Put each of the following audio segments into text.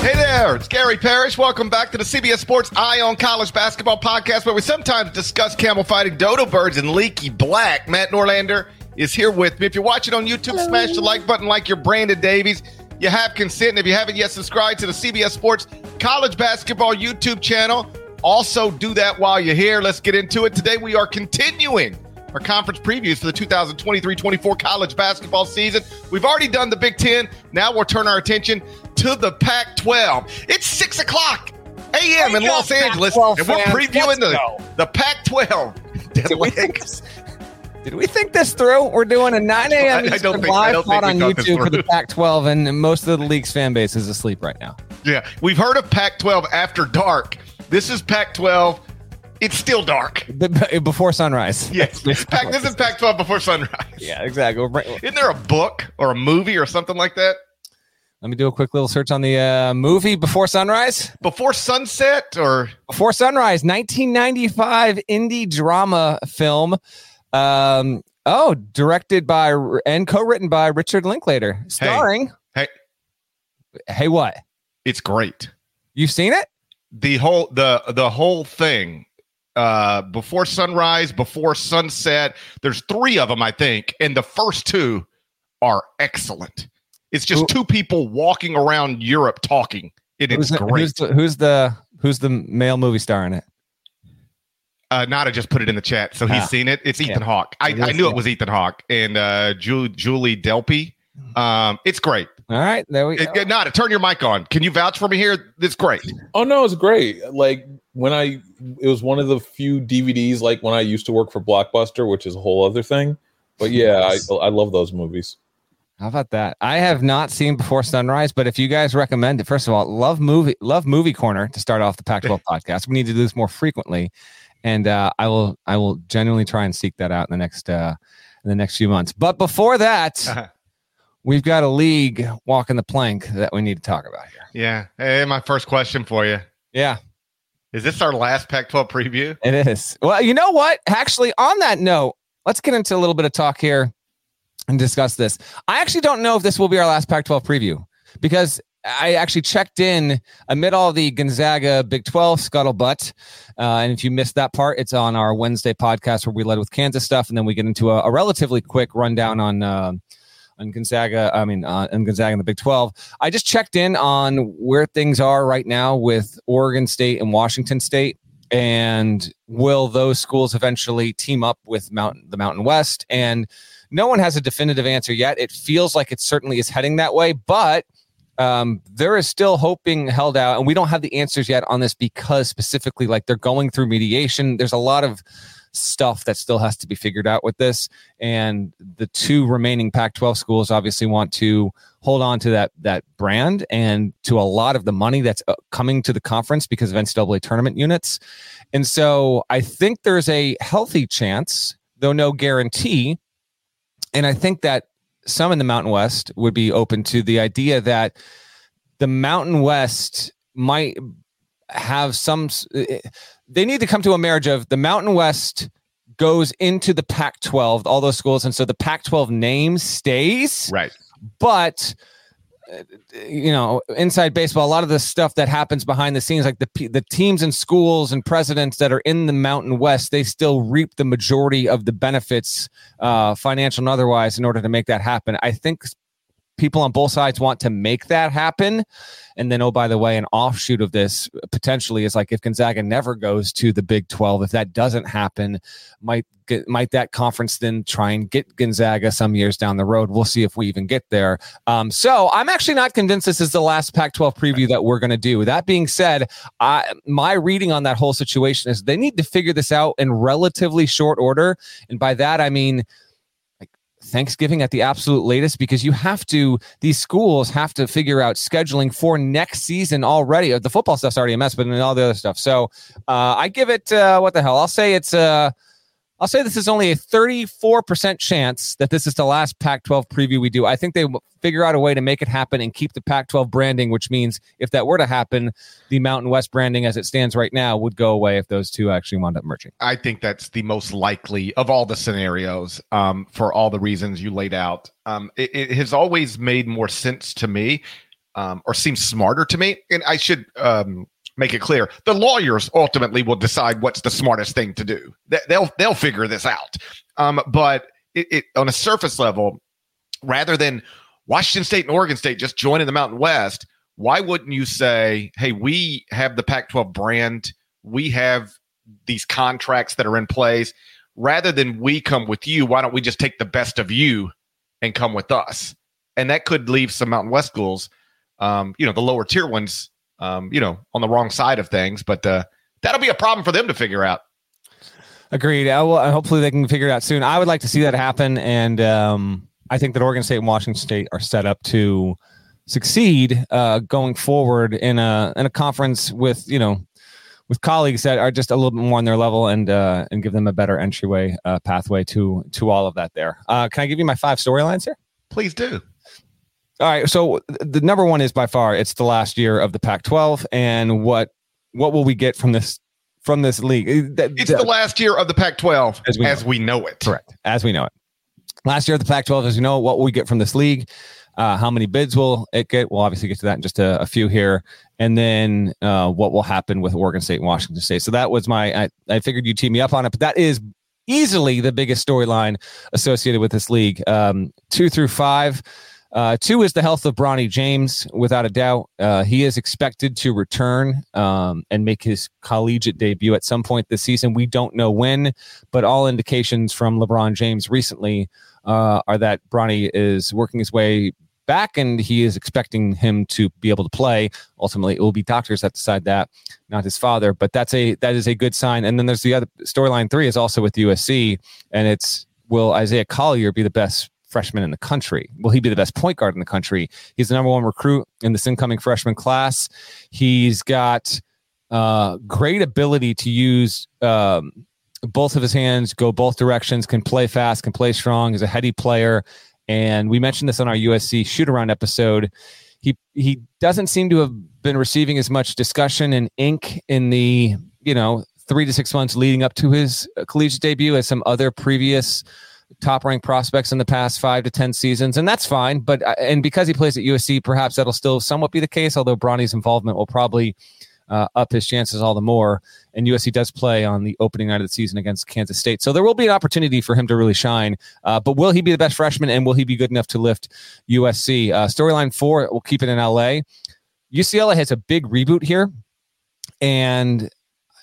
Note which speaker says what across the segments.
Speaker 1: Hey there, it's Gary Parrish. Welcome back to the CBS Sports Eye on College Basketball podcast, where we sometimes discuss camel fighting dodo birds and leaky black. Matt Norlander is here with me. If you're watching on YouTube, Hello. smash the like button like you're Brandon Davies. You have consent. And if you haven't yet subscribed to the CBS Sports College Basketball YouTube channel, also do that while you're here. Let's get into it. Today we are continuing our conference previews for the 2023-24 college basketball season. We've already done the Big Ten. Now we'll turn our attention to the Pac-12. It's six o'clock a.m. in Los Angeles, and we're previewing the, the Pac-12.
Speaker 2: Did we, think, did we think this through? We're doing a 9 a.m. I, I think, live pod on YouTube for the Pac-12, and most of the league's fan base is asleep right now.
Speaker 1: Yeah, we've heard of Pac-12 after dark. This is Pac-12 it's still dark.
Speaker 2: Before sunrise.
Speaker 1: Yes. Pac, this is Pac 12 before sunrise.
Speaker 2: Yeah, exactly.
Speaker 1: Isn't there a book or a movie or something like that?
Speaker 2: Let me do a quick little search on the uh, movie Before Sunrise.
Speaker 1: Before Sunset or
Speaker 2: Before Sunrise, 1995 indie drama film. Um, oh, directed by and co-written by Richard Linklater, starring.
Speaker 1: Hey,
Speaker 2: hey, hey, what?
Speaker 1: It's great.
Speaker 2: You've seen it?
Speaker 1: The whole the the whole thing uh, before sunrise, before sunset. There's three of them, I think, and the first two are excellent. It's just two people walking around Europe talking. It is great.
Speaker 2: Who's the, who's the who's the male movie star in it?
Speaker 1: Uh, Nada just put it in the chat, so he's ah, seen it. It's Ethan yeah. Hawke. I, I knew it was Ethan Hawke and uh, Julie, Julie Delpy. Um, it's great.
Speaker 2: All right, there we
Speaker 1: go. Nada, turn your mic on. Can you vouch for me here? It's great.
Speaker 3: Oh no, it's great. Like when I, it was one of the few DVDs. Like when I used to work for Blockbuster, which is a whole other thing. But yeah, I, I love those movies.
Speaker 2: How about that? I have not seen Before Sunrise, but if you guys recommend it, first of all, love movie, love movie corner to start off the Pac-12 podcast. We need to do this more frequently, and uh, I will, I will genuinely try and seek that out in the next, uh, in the next few months. But before that, uh-huh. we've got a league walking the plank that we need to talk about here.
Speaker 1: Yeah. Hey, my first question for you.
Speaker 2: Yeah.
Speaker 1: Is this our last Pac-12 preview?
Speaker 2: It is. Well, you know what? Actually, on that note, let's get into a little bit of talk here and discuss this. I actually don't know if this will be our last Pac 12 preview because I actually checked in amid all the Gonzaga Big 12 scuttlebutt. Uh, and if you missed that part, it's on our Wednesday podcast where we led with Kansas stuff. And then we get into a, a relatively quick rundown on. Uh, on Gonzaga, I mean, uh, on Gonzaga in the Big 12. I just checked in on where things are right now with Oregon State and Washington State and will those schools eventually team up with Mountain the Mountain West? And no one has a definitive answer yet. It feels like it certainly is heading that way, but um, there is still hoping held out, and we don't have the answers yet on this because specifically, like they're going through mediation. There's a lot of stuff that still has to be figured out with this, and the two remaining Pac-12 schools obviously want to hold on to that that brand and to a lot of the money that's uh, coming to the conference because of NCAA tournament units, and so I think there's a healthy chance, though no guarantee, and I think that some in the Mountain West would be open to the idea that the Mountain West might have some eh, eh, they need to come to a marriage of the Mountain West goes into the Pac 12, all those schools. And so the Pac 12 name stays.
Speaker 1: Right.
Speaker 2: But you know, inside baseball, a lot of the stuff that happens behind the scenes, like the the teams and schools and presidents that are in the Mountain West, they still reap the majority of the benefits, uh, financial and otherwise, in order to make that happen. I think people on both sides want to make that happen. And then, oh, by the way, an offshoot of this potentially is like if Gonzaga never goes to the Big 12, if that doesn't happen, might get, might that conference then try and get Gonzaga some years down the road? We'll see if we even get there. Um, so I'm actually not convinced this is the last Pac 12 preview that we're going to do. That being said, I, my reading on that whole situation is they need to figure this out in relatively short order. And by that, I mean, Thanksgiving at the absolute latest because you have to, these schools have to figure out scheduling for next season already. The football stuff's already a mess, but then all the other stuff. So uh, I give it, uh, what the hell? I'll say it's, uh, I'll say this is only a 34% chance that this is the last Pac 12 preview we do. I think they will figure out a way to make it happen and keep the Pac 12 branding, which means if that were to happen, the Mountain West branding as it stands right now would go away if those two actually wound up merging.
Speaker 1: I think that's the most likely of all the scenarios um, for all the reasons you laid out. Um, it, it, has always made more sense to me um, or seems smarter to me. And I should um, make it clear the lawyers ultimately will decide what's the smartest thing to do. They'll they'll figure this out. Um, but it, it, on a surface level rather than washington state and oregon state just joining the mountain west why wouldn't you say hey we have the pac 12 brand. We have these contracts that are in place. Rather than we come with you why don't we just take the best of you and come with us? And that could leave some mountain west schools um, you know the lower tier ones um, you know, on the wrong side of things. But uh, that'll be a problem for them to figure out.
Speaker 2: Agreed. I will, hopefully they can figure it out soon. I would like to see that happen, and um, I think that Oregon State and Washington State are set up to succeed uh, going forward in a in a conference with you know with colleagues that are just a little bit more on their level and uh, and give them a better entryway uh, pathway to to all of that. There. Uh, can I give you my five storylines here?
Speaker 1: Please do.
Speaker 2: All right. So the number one is by far it's the last year of the Pac-12, and what what will we get from this from this league?
Speaker 1: It's the last year of the Pac-12 as we, as know, we know it.
Speaker 2: Correct. As we know it. Last year of the Pac-12, as you know, what will we get from this league? Uh, how many bids will it get? We'll obviously get to that in just a, a few here, and then uh, what will happen with Oregon State and Washington State. So that was my. I, I figured you'd team me up on it, but that is easily the biggest storyline associated with this league. Um, two through five. Uh, two is the health of Bronny James, without a doubt. Uh, he is expected to return um, and make his collegiate debut at some point this season. We don't know when, but all indications from LeBron James recently uh, are that Bronny is working his way back and he is expecting him to be able to play. Ultimately, it will be doctors that decide that, not his father. But that's a that is a good sign. And then there's the other storyline three is also with USC, and it's will Isaiah Collier be the best freshman in the country. Will he be the best point guard in the country? He's the number one recruit in this incoming freshman class. He's got uh, great ability to use um, both of his hands, go both directions, can play fast, can play strong. He's a heady player. And we mentioned this on our USC shoot around episode. He he doesn't seem to have been receiving as much discussion and ink in the you know three to six months leading up to his collegiate debut as some other previous top ranked prospects in the past five to 10 seasons, and that's fine. But, uh, and because he plays at USC, perhaps that'll still somewhat be the case, although Bronny's involvement will probably uh, up his chances all the more. And USC does play on the opening night of the season against Kansas State. So there will be an opportunity for him to really shine. Uh, but will he be the best freshman and will he be good enough to lift USC? Uh, storyline four, we'll keep it in LA. UCLA has a big reboot here. And,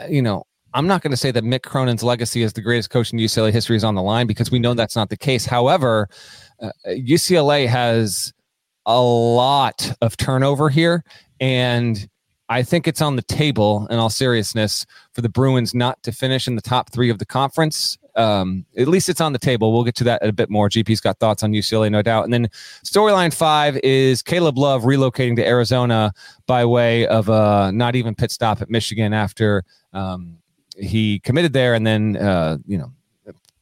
Speaker 2: you know, I'm not going to say that Mick Cronin's legacy as the greatest coach in UCLA history is on the line because we know that's not the case. However, uh, UCLA has a lot of turnover here, and I think it's on the table, in all seriousness, for the Bruins not to finish in the top three of the conference. Um, at least it's on the table. We'll get to that a bit more. GP's got thoughts on UCLA, no doubt. And then storyline five is Caleb Love relocating to Arizona by way of a not even pit stop at Michigan after um, he committed there and then uh, you know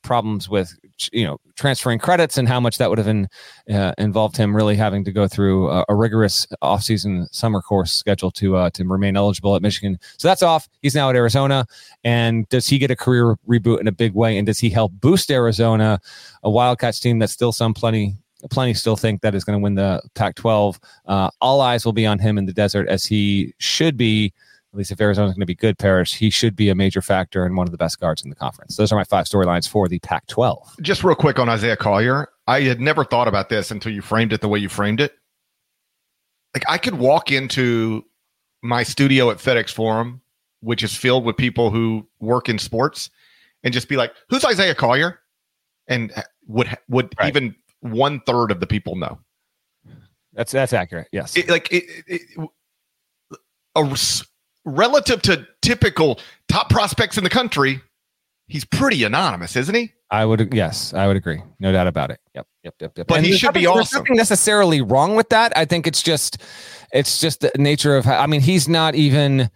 Speaker 2: problems with you know transferring credits and how much that would have in, uh, involved him really having to go through a, a rigorous offseason summer course schedule to uh, to remain eligible at Michigan. So that's off. He's now at Arizona. And does he get a career reboot in a big way? And does he help boost Arizona, a Wildcats team that's still some plenty plenty still think that is going to win the Pac 12. Uh, all eyes will be on him in the desert as he should be. At least if Arizona's going to be good, Parrish, he should be a major factor and one of the best guards in the conference. Those are my five storylines for the Pac 12.
Speaker 1: Just real quick on Isaiah Collier. I had never thought about this until you framed it the way you framed it. Like I could walk into my studio at FedEx Forum, which is filled with people who work in sports, and just be like, "Who's Isaiah Collier?" and uh, would would right. even one third of the people know.
Speaker 2: That's that's accurate. Yes.
Speaker 1: It, like it, it, a, relative to typical top prospects in the country, he's pretty anonymous, isn't he?
Speaker 2: I would yes, I would agree. No doubt about it. Yep, yep, yep, yep.
Speaker 1: But and he should
Speaker 2: be
Speaker 1: awesome.
Speaker 2: There's nothing necessarily wrong with that. I think it's just it's just the nature of How, I mean, he's not even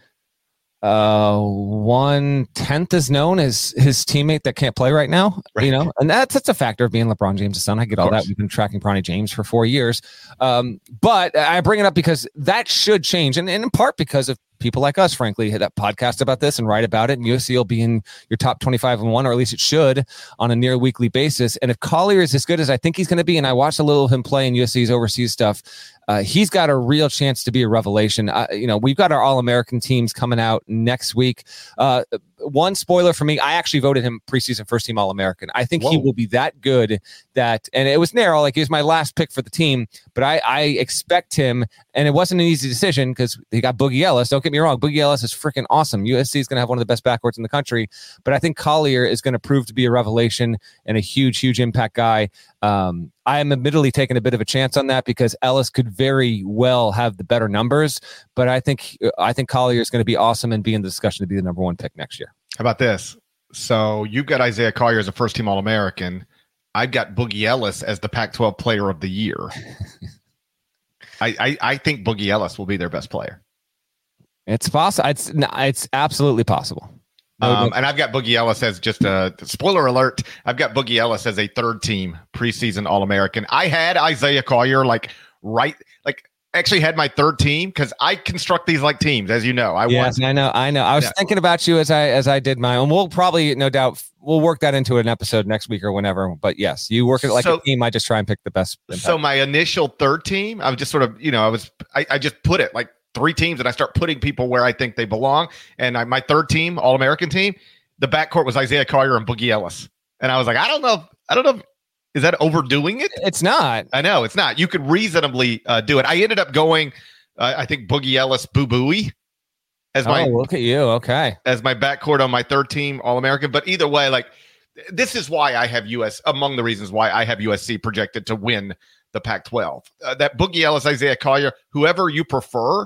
Speaker 2: uh one tenth as known as his teammate that can't play right now right. you know and that's that's a factor of being lebron james' son i get all that we've been tracking bronny james for four years um but i bring it up because that should change and, and in part because of people like us, frankly, hit that podcast about this and write about it. And USC will be in your top 25 and one, or at least it should on a near weekly basis. And if Collier is as good as I think he's going to be, and I watched a little of him play in USC's overseas stuff, uh, he's got a real chance to be a revelation. Uh, you know, we've got our All American teams coming out next week. Uh, one spoiler for me, I actually voted him preseason first team All American. I think Whoa. he will be that good that, and it was narrow, like he was my last pick for the team, but I, I expect him, and it wasn't an easy decision because he got Boogie Ellis. Don't get me wrong, Boogie Ellis is freaking awesome. USC is going to have one of the best backcourts in the country, but I think Collier is going to prove to be a revelation and a huge, huge impact guy. Um, I am admittedly taking a bit of a chance on that because Ellis could very well have the better numbers, but I think I think Collier is going to be awesome and be in the discussion to be the number one pick next year.
Speaker 1: How about this? So you've got Isaiah Collier as a first team All American. I've got Boogie Ellis as the Pac 12 player of the year. I, I, I think Boogie Ellis will be their best player.
Speaker 2: It's possible. It's it's absolutely possible.
Speaker 1: Um, and I've got Boogie Ellis as just a spoiler alert. I've got Boogie Ellis as a third team preseason All American. I had Isaiah Collier like right, like actually had my third team because I construct these like teams, as you know. I
Speaker 2: yes, I know, I know. I was yeah. thinking about you as I as I did my own. We'll probably, no doubt, we'll work that into an episode next week or whenever. But yes, you work it like so, a team. I just try and pick the best.
Speaker 1: Impact. So my initial third team, I was just sort of, you know, I was, I, I just put it like three teams and I start putting people where I think they belong. And I, my third team, All American team, the backcourt was Isaiah Collier and Boogie Ellis. And I was like, I don't know. I don't know. Is that overdoing it?
Speaker 2: It's not.
Speaker 1: I know it's not. You could reasonably uh, do it. I ended up going, uh, I think Boogie Ellis, Boo Buie
Speaker 2: as my. Oh, look at you. Okay.
Speaker 1: As my backcourt on my third team, All American. But either way, like this is why I have US among the reasons why I have USC projected to win the Pac 12. Uh, that Boogie Ellis, Isaiah Collier, whoever you prefer,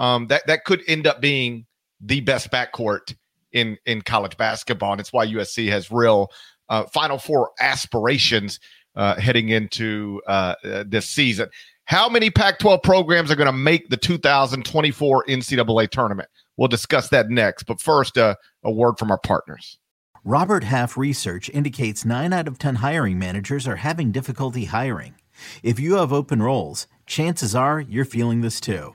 Speaker 1: um, that that could end up being the best backcourt in in college basketball, and it's why USC has real uh, Final Four aspirations uh, heading into uh, uh this season. How many Pac-12 programs are going to make the 2024 NCAA tournament? We'll discuss that next. But first, uh, a word from our partners.
Speaker 4: Robert Half research indicates nine out of ten hiring managers are having difficulty hiring. If you have open roles, chances are you're feeling this too.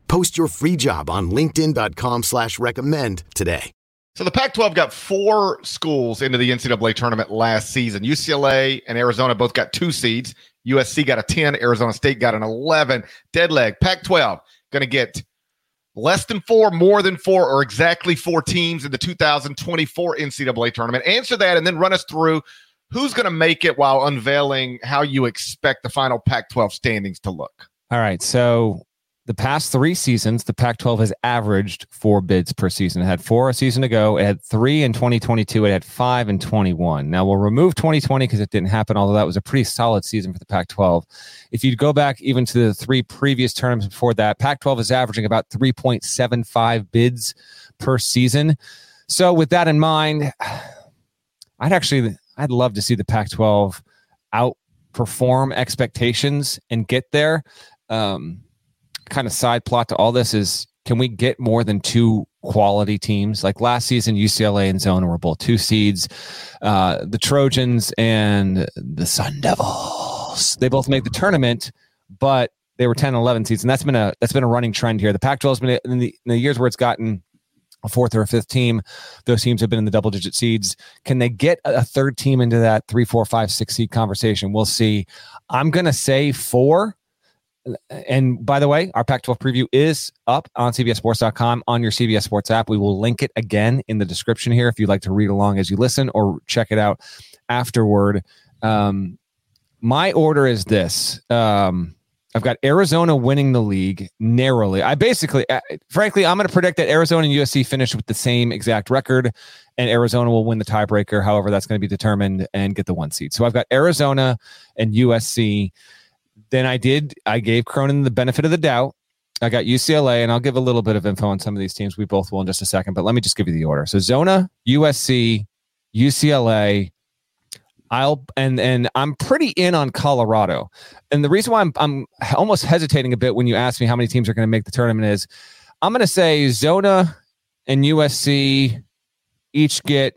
Speaker 5: Post your free job on LinkedIn.com slash recommend today.
Speaker 1: So the Pac-12 got four schools into the NCAA tournament last season. UCLA and Arizona both got two seeds. USC got a 10, Arizona State got an 11. Dead leg. Pac-12 going to get less than four, more than four, or exactly four teams in the 2024 NCAA tournament? Answer that and then run us through who's going to make it while unveiling how you expect the final Pac 12 standings to look.
Speaker 2: All right. So the past three seasons, the Pac 12 has averaged four bids per season. It had four a season ago. It had three in 2022. It had five in 21. Now we'll remove 2020 because it didn't happen, although that was a pretty solid season for the Pac 12. If you go back even to the three previous terms before that, Pac 12 is averaging about 3.75 bids per season. So with that in mind, I'd actually, I'd love to see the Pac 12 outperform expectations and get there. Um, kind of side plot to all this is can we get more than two quality teams? Like last season, UCLA and Zona were both two seeds. Uh, the Trojans and the Sun Devils, they both made the tournament, but they were 10 and 11 seeds. And that's been a that's been a running trend here. The Pac 12 has been in the, in the years where it's gotten a fourth or a fifth team. Those teams have been in the double digit seeds. Can they get a third team into that three, four, five, six seed conversation? We'll see. I'm going to say four and by the way, our Pac 12 preview is up on CBSSports.com on your CBS Sports app. We will link it again in the description here if you'd like to read along as you listen or check it out afterward. Um, my order is this. Um, I've got Arizona winning the league narrowly. I basically, uh, frankly, I'm going to predict that Arizona and USC finish with the same exact record, and Arizona will win the tiebreaker. However, that's going to be determined and get the one seed. So I've got Arizona and USC then I did, I gave Cronin the benefit of the doubt. I got UCLA, and I'll give a little bit of info on some of these teams. We both will in just a second, but let me just give you the order. So Zona, USC, UCLA, I'll and and I'm pretty in on Colorado. And the reason why I'm I'm almost hesitating a bit when you ask me how many teams are going to make the tournament is I'm going to say Zona and USC each get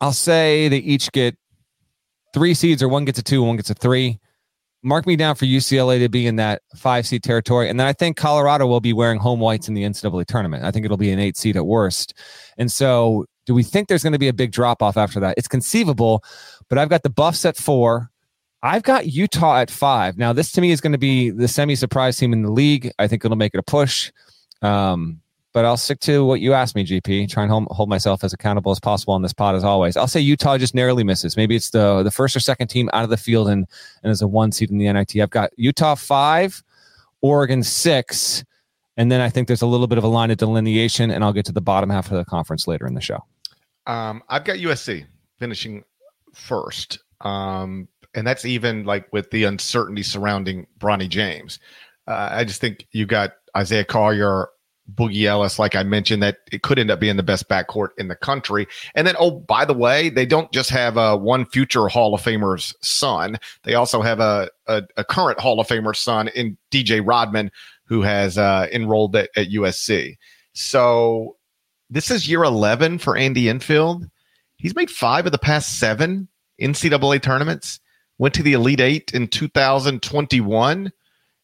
Speaker 2: I'll say they each get three seeds or one gets a two, one gets a three mark me down for UCLA to be in that five seed territory. And then I think Colorado will be wearing home whites in the NCAA tournament. I think it'll be an eight seed at worst. And so, do we think there's going to be a big drop off after that? It's conceivable, but I've got the Buffs at four. I've got Utah at five. Now, this to me is going to be the semi surprise team in the league. I think it'll make it a push. Um, but I'll stick to what you asked me, GP. Try and hold, myself as accountable as possible on this pod, as always. I'll say Utah just narrowly misses. Maybe it's the the first or second team out of the field and and as a one seed in the NIT. I've got Utah five, Oregon six, and then I think there's a little bit of a line of delineation, and I'll get to the bottom half of the conference later in the show.
Speaker 1: Um, I've got USC finishing first, um, and that's even like with the uncertainty surrounding Bronny James. Uh, I just think you got Isaiah Collier Boogie Ellis, like I mentioned, that it could end up being the best backcourt in the country. And then, oh, by the way, they don't just have uh, one future Hall of Famer's son; they also have a a, a current Hall of Famer son in DJ Rodman, who has uh, enrolled at, at USC. So this is year eleven for Andy Enfield. He's made five of the past seven NCAA tournaments. Went to the Elite Eight in 2021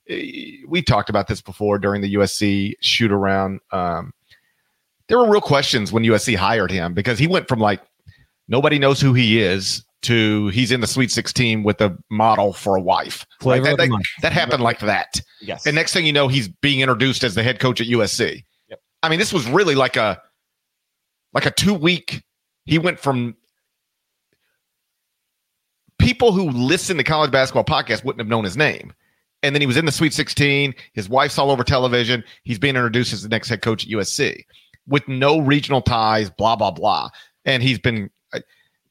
Speaker 1: we talked about this before during the USC shoot around. Um, there were real questions when USC hired him because he went from like nobody knows who he is to he's in the Sweet 16 with a model for a wife. Right? That, that, that, happened like that.
Speaker 2: Yes.
Speaker 1: And next thing you know, he's being introduced as the head coach at USC. Yep. I mean, this was really like a like a two week. He went from people who listen to college basketball podcasts wouldn't have known his name and then he was in the Sweet 16. His wife's all over television. He's being introduced as the next head coach at USC with no regional ties, blah, blah, blah. And he's been uh,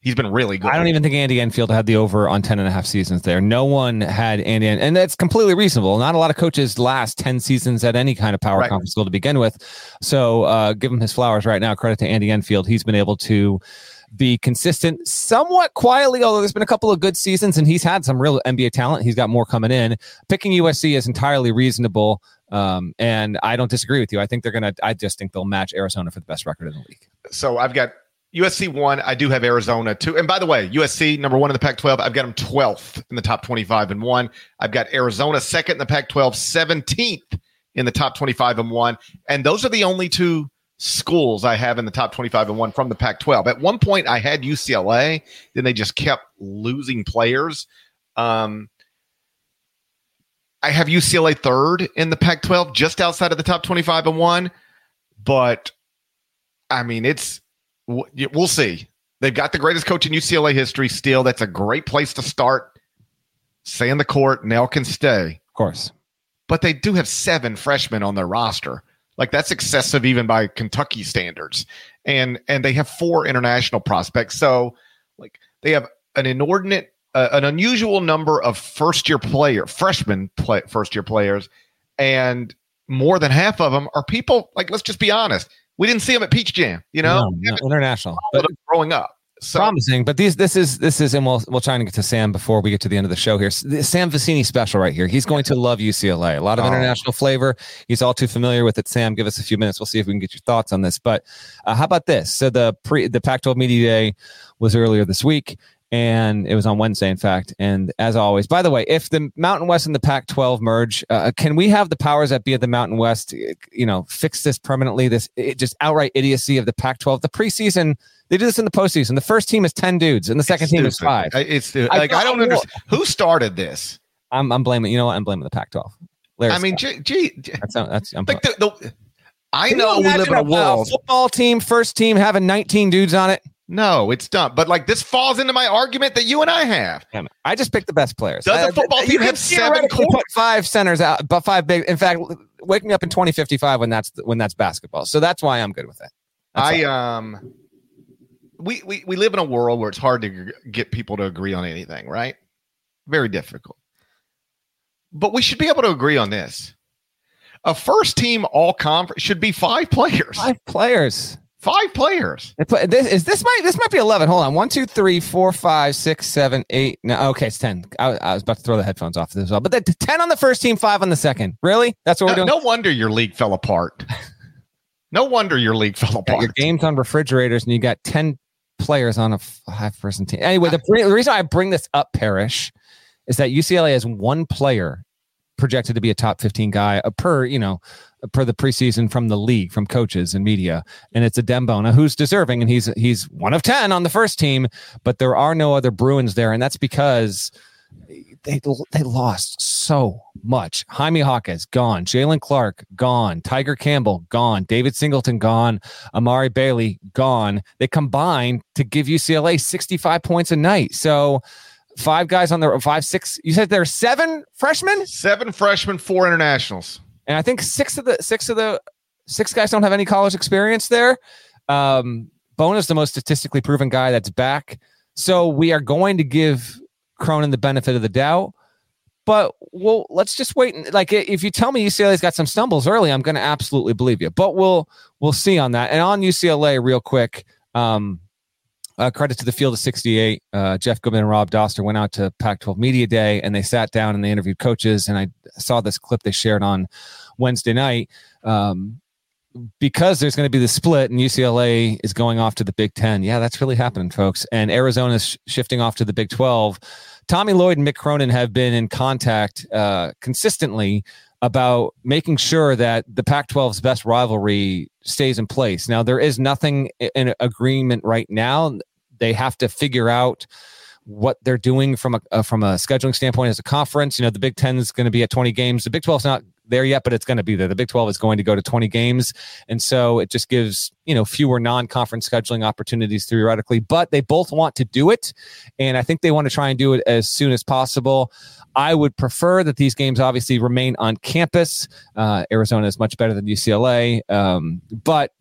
Speaker 1: he's been really good.
Speaker 2: I don't even think Andy Enfield had the over on 10 and a half seasons there. No one had Andy, and that's completely reasonable. Not a lot of coaches last 10 seasons at any kind of power right. conference school to begin with. So uh, give him his flowers right now. Credit to Andy Enfield. He's been able to be consistent somewhat quietly, although there's been a couple of good seasons and he's had some real NBA talent. He's got more coming in. Picking USC is entirely reasonable. Um, and I don't disagree with you. I think they're going to, I just think they'll match Arizona for the best record in the league.
Speaker 1: So I've got USC one. I do have Arizona two. And by the way, USC number one in the Pac 12. I've got them 12th in the top 25 and one. I've got Arizona second in the Pac 12, 17th in the top 25 and one. And those are the only two schools I have in the top 25 and one from the Pac 12. At one point, I had UCLA, then they just kept losing players. Um, I have UCLA third in the Pac 12, just outside of the top 25 and one. But I mean, it's, we'll see. They've got the greatest coach in UCLA history still. That's a great place to start. In the court. Nell can stay.
Speaker 2: Of course.
Speaker 1: But they do have seven freshmen on their roster. Like that's excessive even by Kentucky standards. And and they have four international prospects. So like they have an inordinate uh, an unusual number of first year player freshman play, first year players and more than half of them are people like let's just be honest we didn't see them at Peach Jam, you know,
Speaker 2: no, no, international, but
Speaker 1: growing up.
Speaker 2: So. Promising, but these this is this is, and we'll we'll try and get to Sam before we get to the end of the show here. Sam Vecenie special right here. He's going to love UCLA. A lot of oh. international flavor. He's all too familiar with it. Sam, give us a few minutes. We'll see if we can get your thoughts on this. But uh, how about this? So the pre the Pac-12 media day was earlier this week and it was on Wednesday, in fact. And as always, by the way, if the Mountain West and the Pac-12 merge, uh, can we have the powers that be at the Mountain West, you know, fix this permanently? This it, just outright idiocy of the Pac-12. The preseason, they do this in the postseason. The first team is ten dudes, and the second team is five.
Speaker 1: It's like I, I don't understand who started this.
Speaker 2: I'm, I'm blaming. You know what? I'm blaming the Pac-12.
Speaker 1: Larry I mean, gee, gee,
Speaker 2: that's that's. I'm
Speaker 1: like the, the, I know we live in a world.
Speaker 2: football team, first team having 19 dudes on it.
Speaker 1: No, it's dumb. But like this falls into my argument that you and I have.
Speaker 2: I just picked the best players.
Speaker 1: Does a uh, football team have seven?
Speaker 2: Put five centers out, but five big. In fact, wake me up in 2055 when that's when that's basketball. So that's why I'm good with it.
Speaker 1: That's I all. um, we, we we live in a world where it's hard to get people to agree on anything, right? Very difficult. But we should be able to agree on this. A first team all conference should be five players.
Speaker 2: Five players.
Speaker 1: Five players.
Speaker 2: This is this might this might be eleven. Hold on. One, two, three, four, five, six, seven, eight. No, okay, it's ten. I, I was about to throw the headphones off as well, but then ten on the first team, five on the second. Really? That's what
Speaker 1: no,
Speaker 2: we're doing.
Speaker 1: No wonder your league fell apart. no wonder your league fell apart.
Speaker 2: your games on refrigerators, and you got ten players on a five-person team. Anyway, the, the reason I bring this up, Parrish, is that UCLA has one player projected to be a top 15 guy uh, per, you know, per the preseason from the league, from coaches and media. And it's Adem Bona who's deserving and he's he's one of 10 on the first team, but there are no other Bruins there. And that's because they they lost so much. Jaime Jaquez gone, Jaylen Clark gone, Tiger Campbell gone, David Singleton gone, Amari Bailey gone. They combined to give UCLA 65 points a night. So five guys on the five, six. You said there are seven freshmen,
Speaker 1: seven freshmen, four internationals,
Speaker 2: and I think six of the six of the six guys don't have any college experience there. Um, Bone is the most statistically proven guy that's back, so we are going to give Cronin the benefit of the doubt. But well, let's just wait. Like, if you tell me UCLA's got some stumbles early, I'm going to absolutely believe you. But we'll we'll see on that. And on UCLA, real quick. Um, uh, credit to the field of 68. Uh, Jeff Goodman and Rob Dauster went out to Pac 12 Media Day and they sat down and they interviewed coaches. And I saw this clip they shared on Wednesday night. Um, because there's going to be the split and UCLA is going off to the Big Ten. Yeah, that's really happening, folks. And Arizona's sh- shifting off to the Big 12. Tommy Lloyd and Mick Cronin have been in contact uh, consistently about making sure that the Pac 12's best rivalry stays in place. Now, there is nothing in agreement right now. They have to figure out what they're doing from a uh, from a scheduling standpoint as a conference. You know, the Big Ten is going to be at 20 games. The Big 12 is not there yet, but it's going to be there. The Big 12 is going to go to 20 games. And so it just gives, you know, fewer non-conference scheduling opportunities theoretically, but they both want to do it. And I think they want to try and do it as soon as possible. I would prefer that these games obviously remain on campus. Uh, Arizona is much better than UCLA, um, but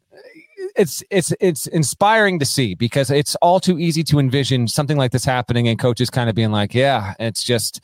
Speaker 2: it's it's it's inspiring to see because it's all too easy to envision something like this happening and coaches kind of being like, yeah, it's just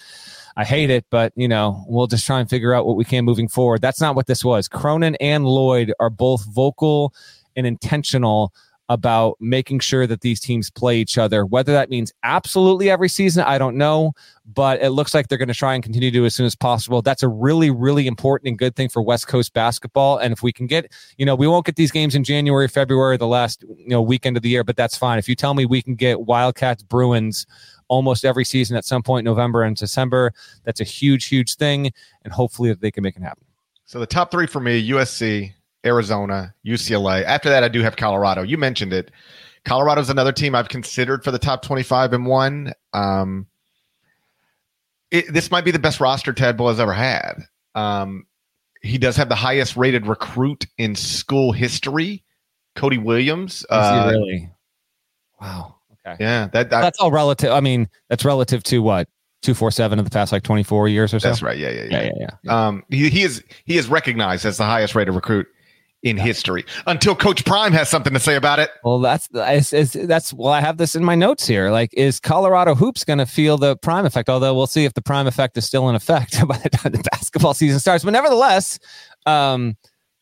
Speaker 2: I hate it, but you know, we'll just try and figure out what we can moving forward. That's not what this was. Cronin and Lloyd are both vocal and intentional about making sure that these teams play each other. Whether that means absolutely every season, I don't know, but it looks like they're going to try and continue to as soon as possible. That's a really, really important and good thing for West Coast basketball. And if we can get, you know, we won't get these games in January, February, the last, you know, weekend of the year, but that's fine. If you tell me we can get Wildcats, Bruins, almost every season at some point November and December. That's a huge, huge thing. And hopefully they can make it happen.
Speaker 1: So the top three for me USC, Arizona, UCLA. After that, I do have Colorado. You mentioned it. Colorado's another team I've considered for the top 25 and one. Um, it, this might be the best roster Tad Boyle has ever had. Um, he does have the highest rated recruit in school history, Cody Williams. Uh,
Speaker 2: really? Wow. Okay.
Speaker 1: Yeah, that, that
Speaker 2: that's all relative. I mean, that's relative to what two four seven in the past like twenty four years or so.
Speaker 1: That's right. Yeah, yeah, yeah,
Speaker 2: yeah, yeah. yeah.
Speaker 1: Um, he, he is he is recognized as the highest rated recruit in yeah. history until Coach Prime has something to say about it.
Speaker 2: Well, that's is, is, that's well, I have this in my notes here. Like, is Colorado hoops going to feel the Prime effect? Although we'll see if the Prime effect is still in effect by the time the basketball season starts. But nevertheless, um,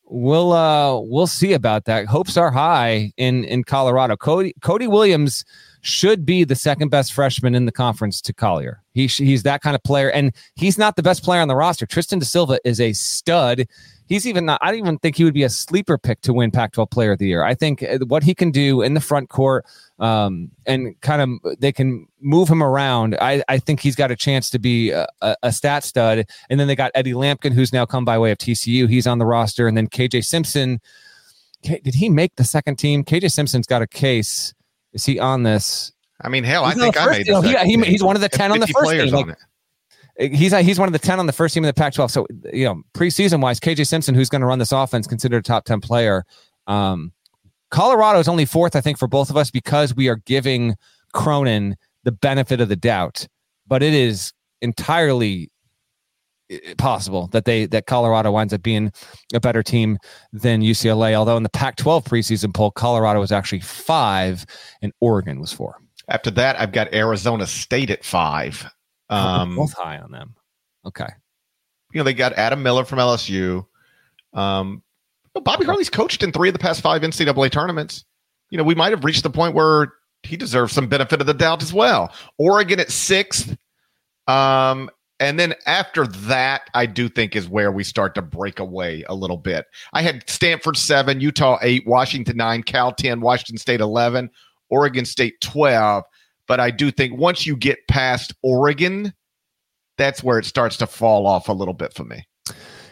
Speaker 2: we'll uh, we'll see about that. Hopes are high in in Colorado. Cody Cody Williams should be the second best freshman in the conference to Collier. He, he's that kind of player, and he's not the best player on the roster. Tristan da Silva is a stud. He's even not, I don't even think he would be a sleeper pick to win Pac 12 player of the year. I think uh, what he can do in the front court um, and kind of they can move him around. I, I think he's got a chance to be a, a, a stat stud. And then they got Eddie Lampkin, who's now come by way of TCU. He's on the roster. And then KJ Simpson. Did he make the second team? KJ Simpson's got a case is he on this?
Speaker 1: I mean, hell, he's I think I made.
Speaker 2: He, he, he's one of the ten on the first team. Like, he's he's one of the 10 on the first team in the Pac 12. So, you know, preseason wise, KJ Simpson, who's going to run this offense, considered a top 10 player. Um, Colorado is only fourth, I think, for both of us because we are giving Cronin the benefit of the doubt. But it is entirely possible that they that Colorado winds up being a better team than UCLA. Although in the Pac-12 preseason poll, Colorado was actually five and Oregon was four.
Speaker 1: After that, I've got Arizona State at five.
Speaker 2: Um, both high on them. Okay.
Speaker 1: You know they got Adam Miller from LSU. Um, Bobby Hurley's coached in three of the past five NCAA tournaments. You know we might have reached the point where he deserves some benefit of the doubt as well. Oregon at sixth. Um, and then after that, I do think is where we start to break away a little bit. I had Stanford seven, Utah eight, Washington nine, Cal 10, Washington State 11, Oregon State 12. But I do think once you get past Oregon, that's where it starts to fall off a little bit for me.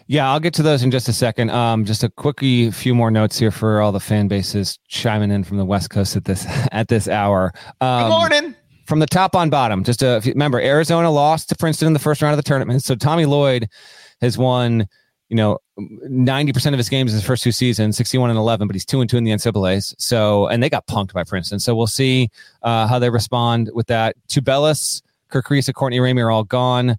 Speaker 2: Yeah, I'll get to those in just a second. Um, just a quickie few more notes here for all the fan bases chiming in from the West Coast at this at this hour.
Speaker 1: Um, Good morning
Speaker 2: from the top on bottom, just to remember, Arizona lost to Princeton in the first round of the tournament. So Tommy Lloyd has won, you know, 90% of his games in his first two seasons, 61 and 11, but he's two and two in the NCAAs. So, and they got punked by Princeton. So we'll see uh, how they respond with that. Tubelis, Kerr Kriisa, Courtney Ramey are all gone.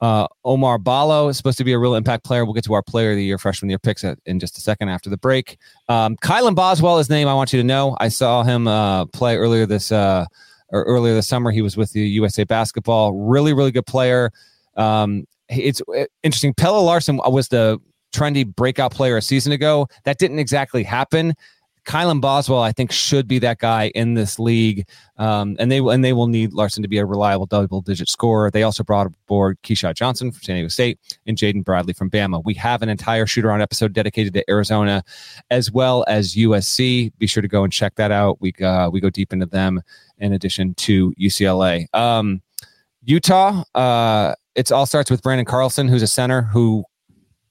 Speaker 2: Uh, Oumar Ballo is supposed to be a real impact player. We'll get to our player of the year, freshman year picks in just a second after the break. Um, Kylan Boswell, his name I want you to know. I saw him uh, play earlier this uh, or earlier this summer. He was with the USA Basketball. Really, really good player. Um, it's uh, interesting. Pelle Larsson was the trendy breakout player a season ago. That didn't exactly happen. Kylan Boswell, I think, should be that guy in this league, um, and they and they will need Larsson to be a reliable double-digit scorer. They also brought aboard Keshad Johnson from San Diego State and Jaden Bradley from Bama. We have an entire shooter on episode dedicated to Arizona, as well as USC. Be sure to go and check that out. We uh, we go deep into them in addition to UCLA. Um, Utah, uh, it all starts with Branden Carlson, who's a center who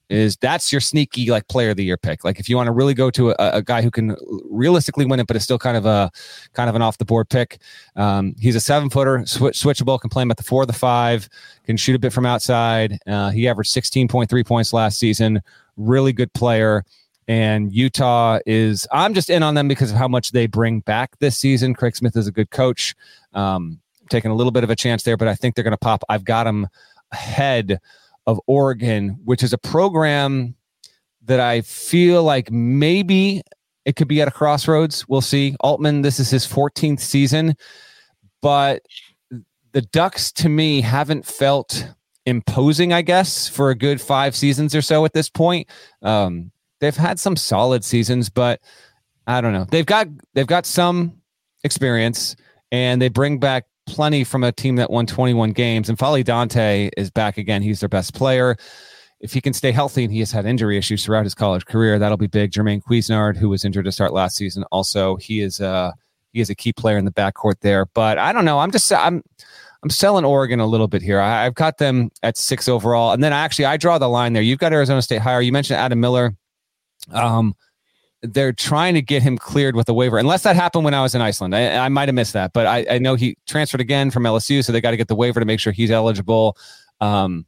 Speaker 2: is that's your sneaky like player of the year pick. Like if you want to really go to a, a, guy who can realistically win it, but it's still kind of a kind of an off the board pick. Um, he's a seven footer, switch, switchable, can play him at the four, the five, can shoot a bit from outside. Uh, he averaged 16.3 points last season. Really good player. And Utah is, I'm just in on them because of how much they bring back this season. Craig Smith is a good coach. Um, taking a little bit of a chance there, but I think they're going to pop. I've got them ahead of Oregon, which is a program that I feel like maybe it could be at a crossroads. We'll see. Altman, this is his 14th season, but the Ducks to me haven't felt imposing, I guess, for a good five seasons or so at this point. Um, they've had some solid seasons, but I don't know. They've got they've got some experience and they bring back plenty from a team that won 21 games. And N'Faly Dante is back again. He's their best player. If he can stay healthy and he has had injury issues throughout his college career, that'll be big. Jermaine Couisnard, who was injured to start last season, also he is uh he is a key player in the backcourt there. But I don't know. I'm just I'm I'm selling Oregon a little bit here. I, have got them at six overall, and then actually I draw the line there. You've got Arizona State higher. You mentioned Adam Miller. Um, they're trying to get him cleared with a waiver, unless that happened when I was in Iceland. I, I might have missed that, but I, I, know he transferred again from LSU, so they got to get the waiver to make sure he's eligible. Um,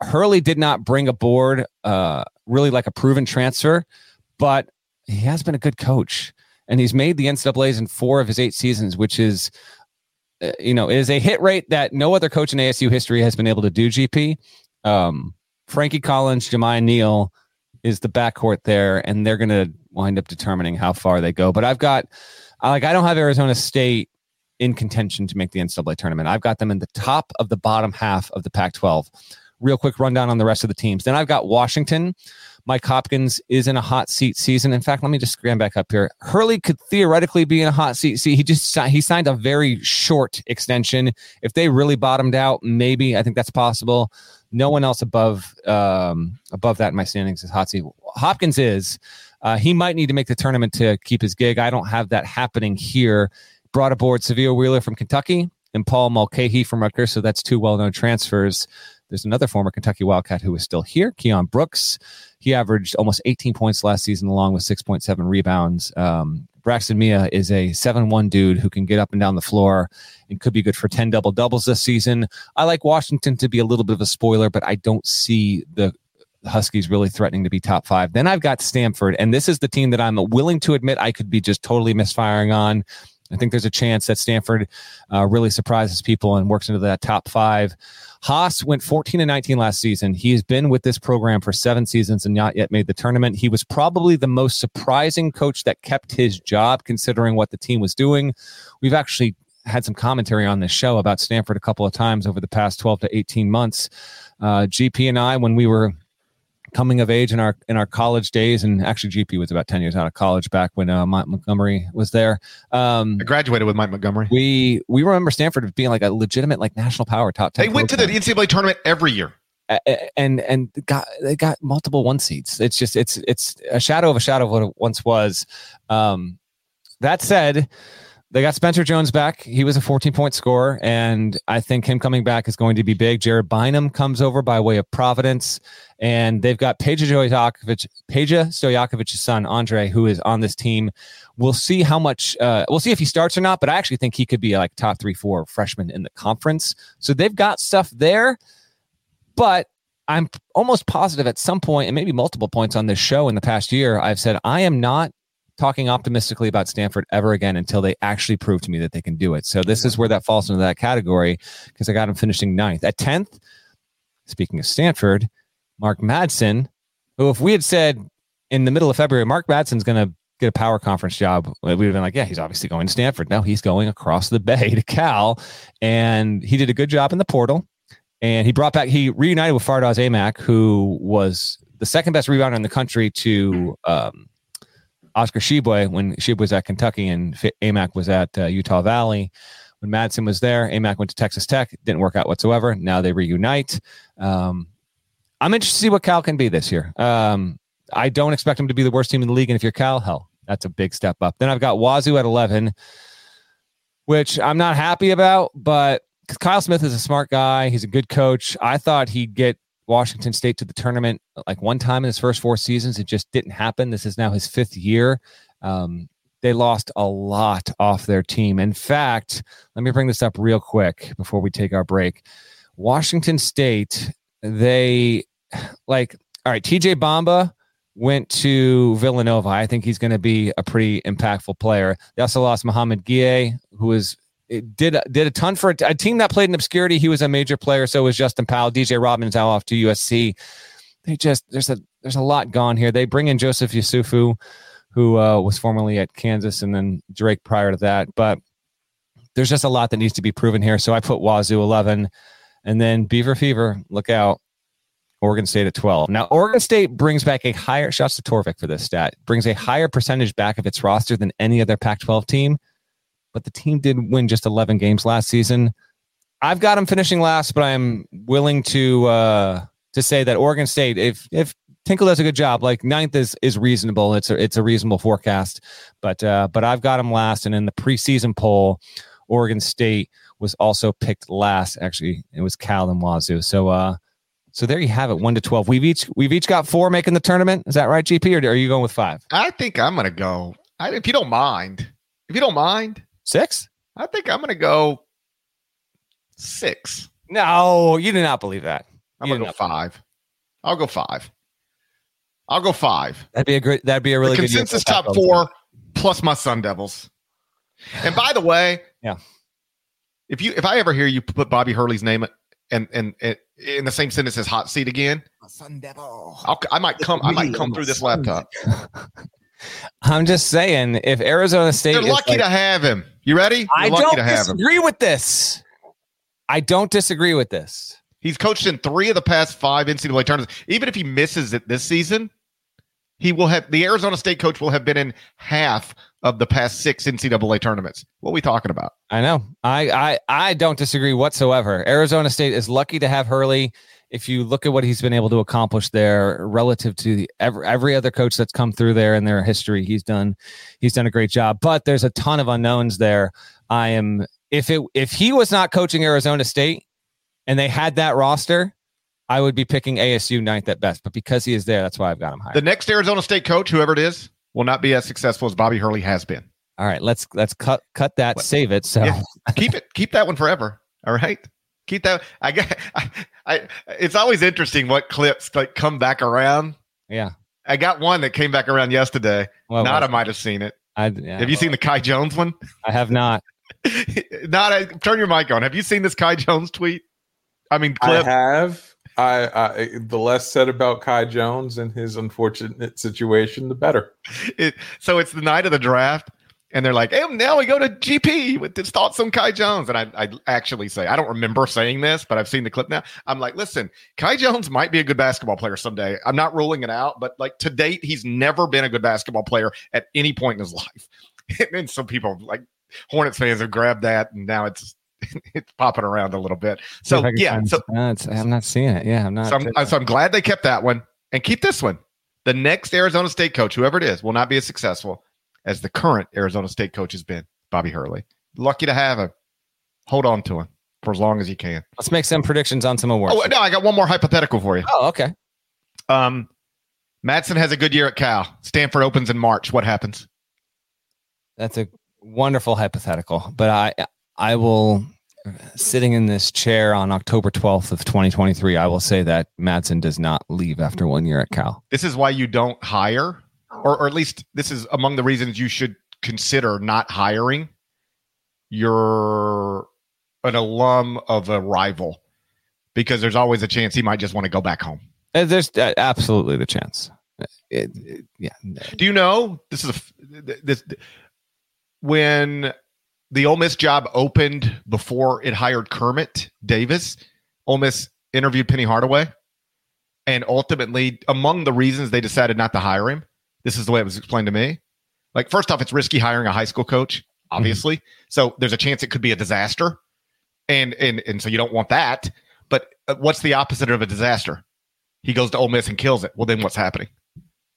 Speaker 2: Hurley did not bring aboard uh, really like a proven transfer, but he has been a good coach, and he's made the NCAA's in four of his eight seasons, which is, uh, you know, is a hit rate that no other coach in ASU history has been able to do. GP, um, Frankie Collins, Jamiya Neal is the backcourt there, and they're going to wind up determining how far they go. But I've got, like, I don't have Arizona State in contention to make the NCAA tournament. I've got them in the top of the bottom half of the Pac 12 real quick rundown on the rest of the teams. Then I've got Washington. Mike Hopkins is in a hot seat season. In fact, let me just scram back up here. Hurley could theoretically be in a hot seat. See, he just he signed a very short extension. If they really bottomed out, maybe I think that's possible. No one else above um, above that in my standings is hot seat. Hopkins is. Uh, he might need to make the tournament to keep his gig. I don't have that happening here. Brought aboard Sahvir Wheeler from Kentucky and Paul Mulcahy from Rutgers. So that's two well known transfers. There's another former Kentucky Wildcat who is still here, Keion Brooks. He averaged almost 18 points last season, along with 6.7 rebounds. Um, Braxton Meah is a 7 1 dude who can get up and down the floor and could be good for 10 double doubles this season. I like Washington to be a little bit of a spoiler, but I don't see the Huskies really threatening to be top five. Then I've got Stanford, and this is the team that I'm willing to admit I could be just totally misfiring on. I think there's a chance that Stanford uh, really surprises people and works into that top five. Haase went 14 and 19 last season. He has been with this program for seven seasons and not yet made the tournament. He was probably the most surprising coach that kept his job, considering what the team was doing. We've actually had some commentary on this show about Stanford a couple of times over the past 12 to 18 months. Uh, GP and I, when we were coming of age in our in our college days, and actually GP was about ten years out of college back when uh, Mike Montgomery was there.
Speaker 1: Um, I graduated with Mike Montgomery.
Speaker 2: We we remember Stanford being like a legitimate like national power top ten.
Speaker 1: They went to the NCAA tournament every year.
Speaker 2: and and got they got multiple one seeds. It's just it's it's a shadow of a shadow of what it once was. Um, that said, they got Spencer Jones back. He was a 14 point scorer, and I think him coming back is going to be big. Jared Bynum comes over by way of Providence, and they've got Peja Stojakovic, Peja Stojakovic's son Andrej, who is on this team. We'll see how much. Uh, we'll see if he starts or not. But I actually think he could be like top three, four freshman in the conference. So they've got stuff there, but I'm almost positive at some point, and maybe multiple points on this show in the past year, I've said I am not talking optimistically about Stanford ever again until they actually prove to me that they can do it. So this is where that falls into that category because I got him finishing ninth. At 10th, speaking of Stanford, Mark Madsen, who if we had said in the middle of February, Mark Madsen's going to get a power conference job, we would have been like, yeah, he's obviously going to Stanford. No, he's going across the bay to Cal. And he did a good job in the portal. And he brought back, he reunited with Fardaws Aimaq, who was the second best rebounder in the country to um, Oscar Tshiebwe when Tshiebwe was at Kentucky and Aimaq was at uh, Utah Valley. When Madsen was there, Aimaq went to Texas Tech. Didn't work out whatsoever. Now they reunite. Um, I'm interested to see what Cal can be this year. Um, I don't expect them to be the worst team in the league. And if you're Cal, hell, that's a big step up. Then I've got Wazoo at 11, which I'm not happy about, but Kyle Smith is a smart guy. He's a good coach. I thought he'd get Washington State to the tournament like one time in his first four seasons. It just didn't happen. This is now his fifth year. Um, they lost a lot off their team. In fact, let me bring this up real quick before we take our break. Washington State, they like, all right, TJ Bamba went to Villanova. I think he's going to be a pretty impactful player. They also lost Mohamed Gueye, who is did did a ton for a, a, team that played in obscurity. He was a major player. So was Justin Powell. DJ Rodman's now off to USC. They just there's a there's a lot gone here. They bring in Joseph Yesufu, who uh, was formerly at Kansas, and then Drake prior to that. But there's just a lot that needs to be proven here. So I put Wazoo 11, and then Beaver Fever. Look out. Oregon State at 12. Now, Oregon State brings back a higher, shots to Torvik for this stat, brings a higher percentage back of its roster than any other Pac 12 team but the team did win just 11 games last season. I've got them finishing last, but I'm willing to uh, to say that Oregon State, if if Tinkle does a good job, like ninth is is reasonable. It's a it's a reasonable forecast, but uh, but I've got them last. And in the preseason poll, Oregon State was also picked last. Actually, it was Cal and Wazoo. So uh, so there you have it, one to twelve. We've each we've each got four making the tournament. Is that right, GP, or are you going with five?
Speaker 1: I think I'm gonna go. I, if you don't mind, if you don't mind,
Speaker 2: Six?
Speaker 1: I think I'm going to go six.
Speaker 2: No, you do not believe that.
Speaker 1: I'm
Speaker 2: You
Speaker 1: gonna go
Speaker 2: not-
Speaker 1: five. I'll go five. I'll go five.
Speaker 2: That'd be a great. That'd be a really
Speaker 1: the
Speaker 2: good year
Speaker 1: consensus
Speaker 2: for
Speaker 1: top
Speaker 2: Pac-12.
Speaker 1: four plus my Sun Devils. And by the way,
Speaker 2: Yeah.
Speaker 1: if you if I ever hear you put Bobby Hurley's name and and, and in the same sentence as hot seat again,
Speaker 2: Sun Devil.
Speaker 1: I'll, I might come. I might come through this laptop.
Speaker 2: I'm just saying, if Arizona State,
Speaker 1: They're
Speaker 2: is
Speaker 1: lucky
Speaker 2: like-
Speaker 1: to have him. You ready? You're
Speaker 2: I
Speaker 1: lucky
Speaker 2: don't
Speaker 1: to have him.
Speaker 2: disagree with this. I don't disagree with this.
Speaker 1: He's coached in three of the past five NCAA tournaments. Even if he misses it this season, he will have the Arizona State coach will have been in half of the past six NCAA tournaments. What are we talking about?
Speaker 2: I know. I I I don't disagree whatsoever. Arizona State is lucky to have Hurley. If you look at what he's been able to accomplish there relative to the, every every other coach that's come through there in their history, he's done he's done a great job. But there's a ton of unknowns there. I am if it if he was not coaching Arizona State and they had that roster, I would be picking ASU ninth at best. But because he is there, that's why I've got him higher.
Speaker 1: The next Arizona State coach, whoever it is, will not be as successful as Bobby Hurley has been.
Speaker 2: All right, let's let's cut cut that,
Speaker 1: What?
Speaker 2: save it. So
Speaker 1: Yeah. keep it keep that one forever all right keep that i got I, I it's always interesting what clips like come back around
Speaker 2: yeah.
Speaker 1: i got one that came back around yesterday
Speaker 2: What
Speaker 1: nada
Speaker 2: was it?
Speaker 1: might have seen it
Speaker 2: I, yeah,
Speaker 1: have you seen the kai jones one
Speaker 2: I have not.
Speaker 1: nada turn your mic on have you seen this kai jones tweet i mean
Speaker 3: I have. I, I the less said about Kai Jones and his unfortunate situation, the better.
Speaker 1: it, so it's the night of the draft and they're like, hey, now we go to GP with his thoughts on Kai Jones. And I, I actually say, I don't remember saying this, but I've seen the clip now. I'm like, listen, Kai Jones might be a good basketball player someday. I'm not ruling it out, but like to date, he's never been a good basketball player at any point in his life. and then some people like Hornets fans have grabbed that and now it's it's popping around a little bit. So
Speaker 2: if I can
Speaker 1: yeah, so
Speaker 2: it's- I'm not seeing it. Yeah, I'm not.
Speaker 1: so I'm, so I'm glad they kept that one and keep this one. The next Arizona State coach, whoever it is, will not be as successful as the current Arizona State coach has been, Bobby Hurley. Lucky to have him. Hold on to him for as long as you can.
Speaker 2: Let's make some predictions on some awards.
Speaker 1: Oh, no, I got one more hypothetical for you.
Speaker 2: Oh, okay.
Speaker 1: Um, Madsen has a good year at Cal. Stanford opens in March. What happens?
Speaker 2: That's a wonderful hypothetical, but I I will sitting in this chair on October 12th of 2023, I will say that Madsen does not leave after one year at Cal.
Speaker 1: This is why you don't hire, or, or at least this is among the reasons you should consider not hiring. You're an alum of a rival because there's always a chance he might just want to go back home.
Speaker 2: Uh, There's uh, absolutely the chance. It- it- yeah.
Speaker 1: Do you know this is a, this when the Ole Miss job opened before it hired Kermit Davis, Ole Miss interviewed Penny Hardaway, and ultimately, among the reasons they decided not to hire him, this is the way it was explained to me. Like, first off, it's risky hiring a high school coach, obviously, so there's a chance it could be a disaster, and and and so you don't want that. But uh, what's the opposite of a disaster? He goes to Ole Miss and kills it. Well, then what's happening?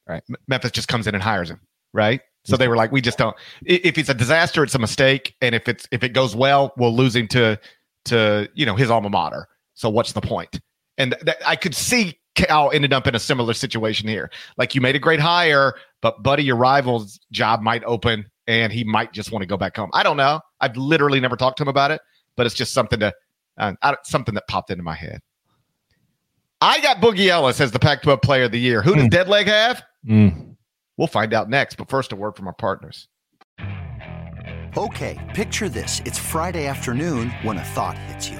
Speaker 2: Right.
Speaker 1: Memphis just comes in and hires him, right? So they were like, we just don't. If it's a disaster, it's a mistake, and if it's if it goes well, we'll lose him to to you know his alma mater. So what's the point? And th- I could see Cal ended up in a similar situation here. Like you made a great hire, but buddy, your rival's job might open, and he might just want to go back home. I don't know. I've literally never talked to him about it, but it's just something to uh, I, something that popped into my head. I got Boogie Ellis as the Pac-12 Player of the Year. Who does Deadleg have?
Speaker 2: Mm.
Speaker 1: We'll find out next. But first, a word from our partners.
Speaker 6: Okay, picture this. It's Friday afternoon when a thought hits you.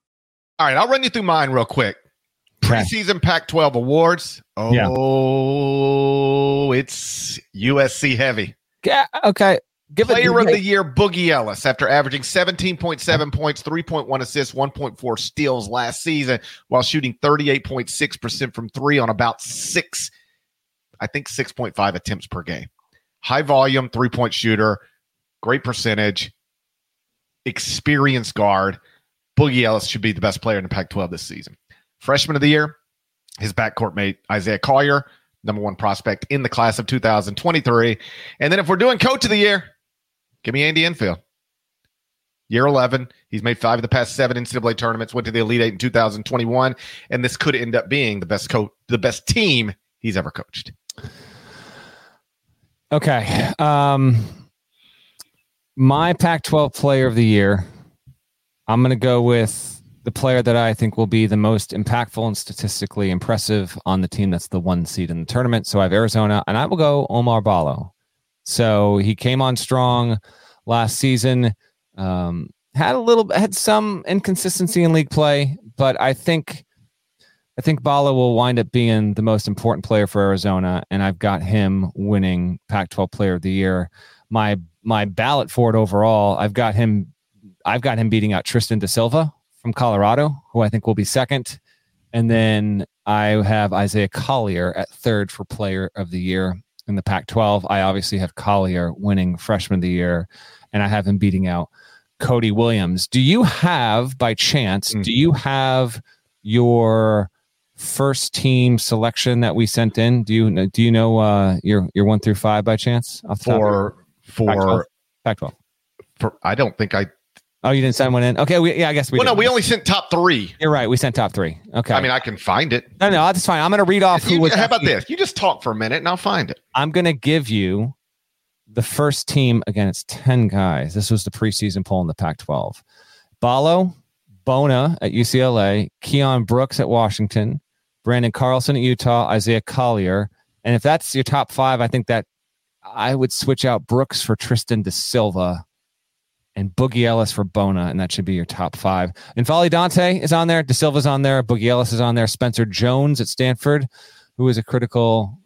Speaker 1: All right, I'll run you through mine real quick. Preseason Pac 12 awards. Oh, it's USC heavy.
Speaker 2: Yeah, okay.
Speaker 1: Give Player of the year, Boogie Ellis, after averaging 17.7 points, 3.1 assists, 1.4 steals last season, while shooting 38.6% from three on about six, I think 6.5 attempts per game. High volume, three point shooter, great percentage, experienced guard. Boogie Ellis should be the best player in the Pac 12 this season. Freshman of the year, his backcourt mate, Isaiah Collier, number one prospect in the class of 2023. And then if we're doing coach of the year, give me Andy Enfield. Year 11, he's made five of the past seven NCAA tournaments, went to the Elite Eight in 2021, and this could end up being the best coach, the best team he's ever coached.
Speaker 2: Okay. Um, my Pac 12 player of the year, I'm going to go with the player that I think will be the most impactful and statistically impressive on the team that's the one seed in the tournament. So I have Arizona, and I will go Omar Ballo. So he came on strong last season. Um, had a little, had some inconsistency in league play, but I think, I think Ballo will wind up being the most important player for Arizona, and I've got him winning Pac-12 Player of the Year. My my ballot for it overall, I've got him, I've got him beating out Tristan da Silva from Colorado, who I think will be second. And then I have Isaiah Collier at third for player of the year in the Pac 12. I obviously have Collier winning freshman of the year, and I have him beating out Cody Williams. Do you have, by chance, mm-hmm. do you have your first team selection that we sent in? Do you do you know uh, your your one through five by chance?
Speaker 1: For for
Speaker 2: Pac 12.
Speaker 1: For I don't think I
Speaker 2: Oh, you didn't send one in? Okay, we, yeah, I guess we.
Speaker 1: Well, no, we only sent top three.
Speaker 2: You're right. We sent top three. Okay.
Speaker 1: I mean, I can find it.
Speaker 2: No, no, that's fine. I'm going to read off who
Speaker 1: was. How about this? You just talk for a minute, and I'll find it.
Speaker 2: I'm going to give you the first team. Again, it's ten guys. This was the preseason poll in the Pac-12. Ballo, Bona at UCLA, Keion Brooks at Washington, Branden Carlson at Utah, Isaiah Collier, and if that's your top five, I think that I would switch out Brooks for Tristan da Silva and Boogie Ellis for Bona, and that should be your top five. And N'Faly Dante is on there. da Silva's on there. Boogie Ellis is on there. Spencer Jones at Stanford, who is a critical.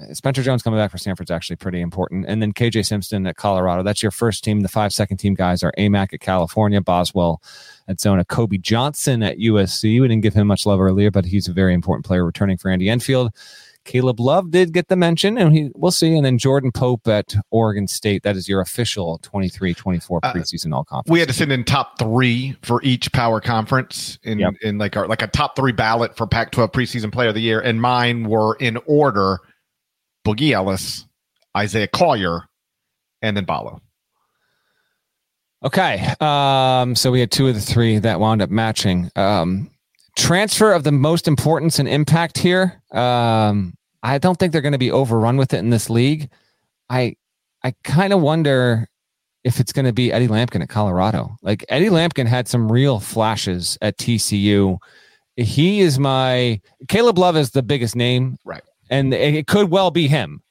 Speaker 2: Uh, Spencer Jones coming back for Stanford's actually pretty important. And then KJ Simpson at Colorado. That's your first team. The five second team guys are Aimaq at California, Boswell at Zona, Kobe Johnson at USC. We didn't give him much love earlier, but he's a very important player returning for Andy Enfield. Caleb Love did get the mention, and he, we'll see. And then Jordan Pope at Oregon State. That is your official 23 24 uh, preseason uh, all conference.
Speaker 1: We had to send in top three for each power conference in, yep. in like our like a top three ballot for Pac 12 preseason player of the year. And mine were in order Boogie Ellis, Isaiah Collier, and then Ballo.
Speaker 2: Okay. Um, so we had two of the three that wound up matching. Um, transfer of the most importance and impact here. Um, I don't think they're going to be overrun with it in this league. I I kind of wonder if it's going to be Eddie Lampkin at Colorado. Like Eddie Lampkin had some real flashes at TCU. He is my Caleb Love is the biggest name,
Speaker 1: right?
Speaker 2: And it could well be him.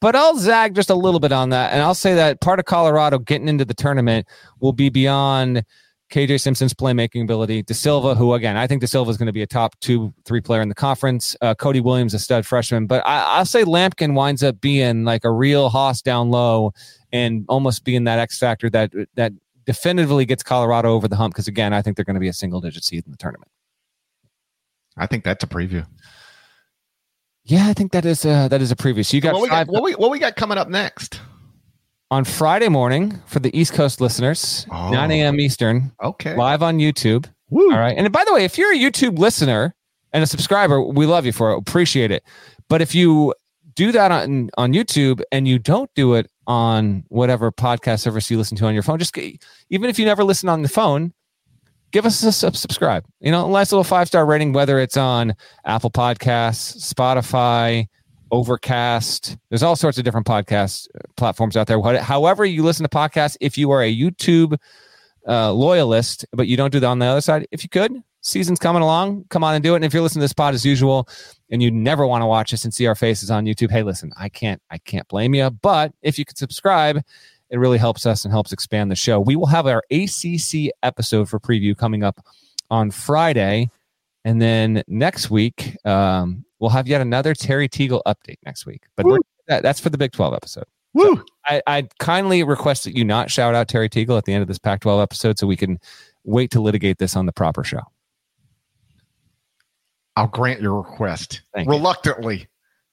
Speaker 2: But I'll zag just a little bit on that, and I'll say that part of Colorado getting into the tournament will be beyond KJ Simpson's playmaking ability, da Silva, who again I think da Silva is going to be a top two, three player in the conference. Uh, Cody Williams, a stud freshman, but I, will say Lampkin winds up being like a real hoss down low and almost being that X factor that that definitively gets Colorado over the hump. Because again, I think they're going to be a single digit seed in the tournament.
Speaker 1: I think that's a preview.
Speaker 2: Yeah, I think that is a, that is a preview. So you got,
Speaker 1: what we got what we, what we got coming up next
Speaker 2: on Friday morning for the East Coast listeners, oh, 9 a.m. Eastern.
Speaker 1: Okay.
Speaker 2: Live on YouTube. Woo. All right. And by the way, if you're a YouTube listener and a subscriber, we love you for it. Appreciate it. But if you do that on, on YouTube and you don't do it on whatever podcast service you listen to on your phone, just even if you never listen on the phone, give us a subscribe. You know, a nice little five star rating, whether it's on Apple Podcasts, Spotify, Overcast. There's all sorts of different podcast uh, platforms out there. However, you listen to podcasts, if you are a YouTube uh, loyalist, but you don't do that on the other side, if you could, season's coming along, come on and do it. And if you're listening to this pod as usual, and you never want to watch us and see our faces on YouTube, hey, listen, I can't, I can't blame you. But if you could subscribe, it really helps us and helps expand the show. We will have our ACC episode for preview coming up on Friday. And then next week, um, we'll have yet another Terry Teagle update next week. But that, that's for the Big 12 episode.
Speaker 1: Woo!
Speaker 2: I, I kindly request that you not shout out Terry Teagle at the end of this Pac 12 episode so we can wait to litigate this on the proper show.
Speaker 1: I'll grant your request.
Speaker 2: Thank you.
Speaker 1: Reluctantly,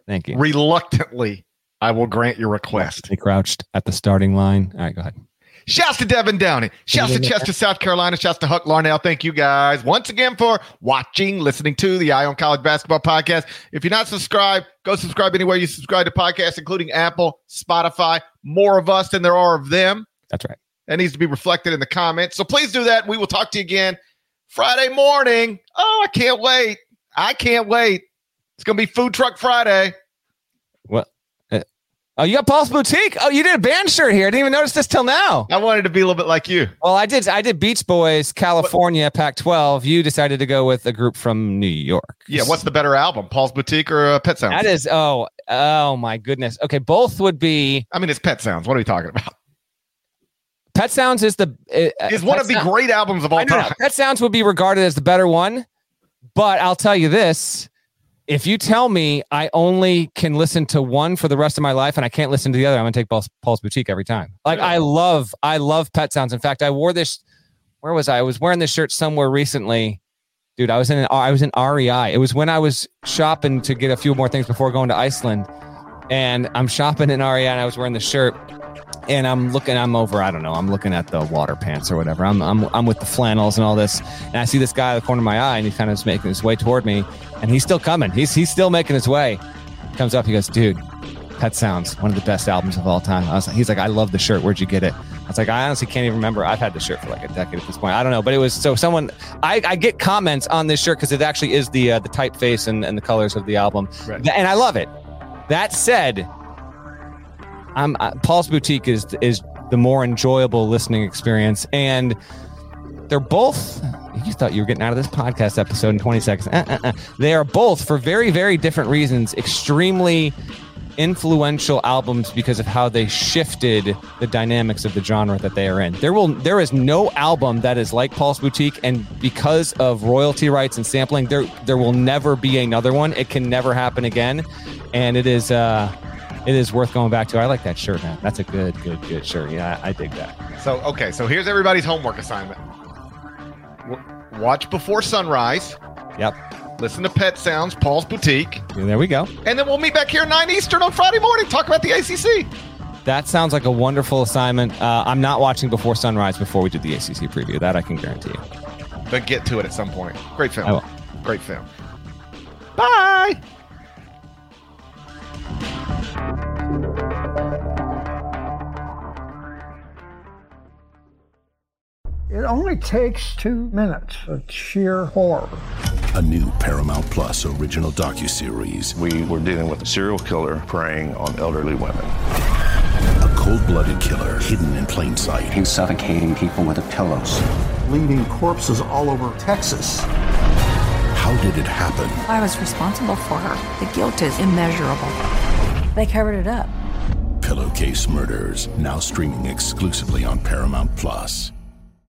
Speaker 2: Thank you.
Speaker 1: reluctantly, I will grant your request.
Speaker 2: He crouched at the starting line. All right, go ahead.
Speaker 1: Shouts to Devin Downey. Shouts to Chester, South Carolina. Shouts to Huck Larnell. Thank you guys once again for watching, listening to the Eye on College Basketball Podcast. If you're not subscribed, go subscribe anywhere you subscribe to podcasts, including Apple, Spotify. More of us than there are of them.
Speaker 2: That's right.
Speaker 1: That needs to be reflected in the comments. So please do that. We will talk to you again Friday morning. Oh, I can't wait. I can't wait. It's going to be Food Truck Friday.
Speaker 2: What? Uh, oh, you got Paul's Boutique. Oh, you did a band shirt here. I didn't even notice this till now.
Speaker 1: I wanted to be a little bit like you.
Speaker 2: Well, I did. I did Beach Boys, California, Pac-12. You decided to go with a group from New York.
Speaker 1: Yeah, what's the better album, Paul's Boutique or uh, Pet Sounds?
Speaker 2: That is. Oh, oh my goodness. Okay, both would be.
Speaker 1: I mean, it's Pet Sounds. What are we talking about?
Speaker 2: Pet Sounds is the uh,
Speaker 1: It's one
Speaker 2: Pet
Speaker 1: of the
Speaker 2: Sound-
Speaker 1: great albums of all time.
Speaker 2: Pet Sounds would be regarded as the better one, but I'll tell you this: if you tell me I only can listen to one for the rest of my life and I can't listen to the other, I'm gonna take Paul's, Paul's Boutique every time. Like I love, I love Pet Sounds. In fact, I wore this. Where was I? I was wearing this shirt somewhere recently. Dude, I was in an, I was in REI. It was when I was shopping to get a few more things before going to Iceland, and I'm shopping in REI and I was wearing the shirt and I'm looking, I'm over, I don't know, I'm looking at the water pants or whatever. I'm, I'm, I'm with the flannels and all this. And I see this guy at the corner of my eye and he kind of is making his way toward me and he's still coming. He's, he's still making his way. Comes up, he goes, dude, Pet Sounds, one of the best albums of all time. I was like, he's like, I love the shirt. Where'd you get it? I was like, I honestly can't even remember. I've had the shirt for like a decade at this point. I don't know, but it was so someone. I, I get comments on this shirt because it actually is the uh, the typeface and, and the colors of the album,
Speaker 1: Right.
Speaker 2: And I love it. That said, I'm uh, Paul's Boutique is is the more enjoyable listening experience, and they're both. You thought you were getting out of this podcast episode in 20 seconds. Uh, uh, uh. They are both, for very, very different reasons, extremely influential albums because of how they shifted the dynamics of the genre that they are in. There will there is no album that is like Paul's Boutique and because of royalty rights and sampling there there will never be another one. It can never happen again and it is uh it is worth going back to. I like that shirt, man. That's a good good good shirt. Yeah, I, I dig that.
Speaker 1: So, okay, so here's everybody's homework assignment W- watch Before Sunrise,
Speaker 2: Yep.
Speaker 1: listen to Pet Sounds, Paul's Boutique,
Speaker 2: There we go.
Speaker 1: and then we'll meet back here at 9 Eastern on Friday morning, talk about the ACC.
Speaker 2: That sounds like a wonderful assignment. Uh, I'm not watching Before Sunrise before we do the ACC preview. That I can guarantee you.
Speaker 1: But get to it at some point. Great film. Great film. Bye.
Speaker 7: It only takes two minutes of sheer horror.
Speaker 8: A new Paramount Plus original docuseries.
Speaker 9: We were dealing with a serial killer preying on elderly women.
Speaker 8: A cold-blooded killer hidden in plain sight.
Speaker 10: He's suffocating people with the pillows.
Speaker 7: Leaving corpses all over Texas.
Speaker 8: How did it happen?
Speaker 11: I was responsible for her. The guilt is immeasurable. They covered it up.
Speaker 8: Pillowcase Murders, now streaming exclusively on Paramount Plus.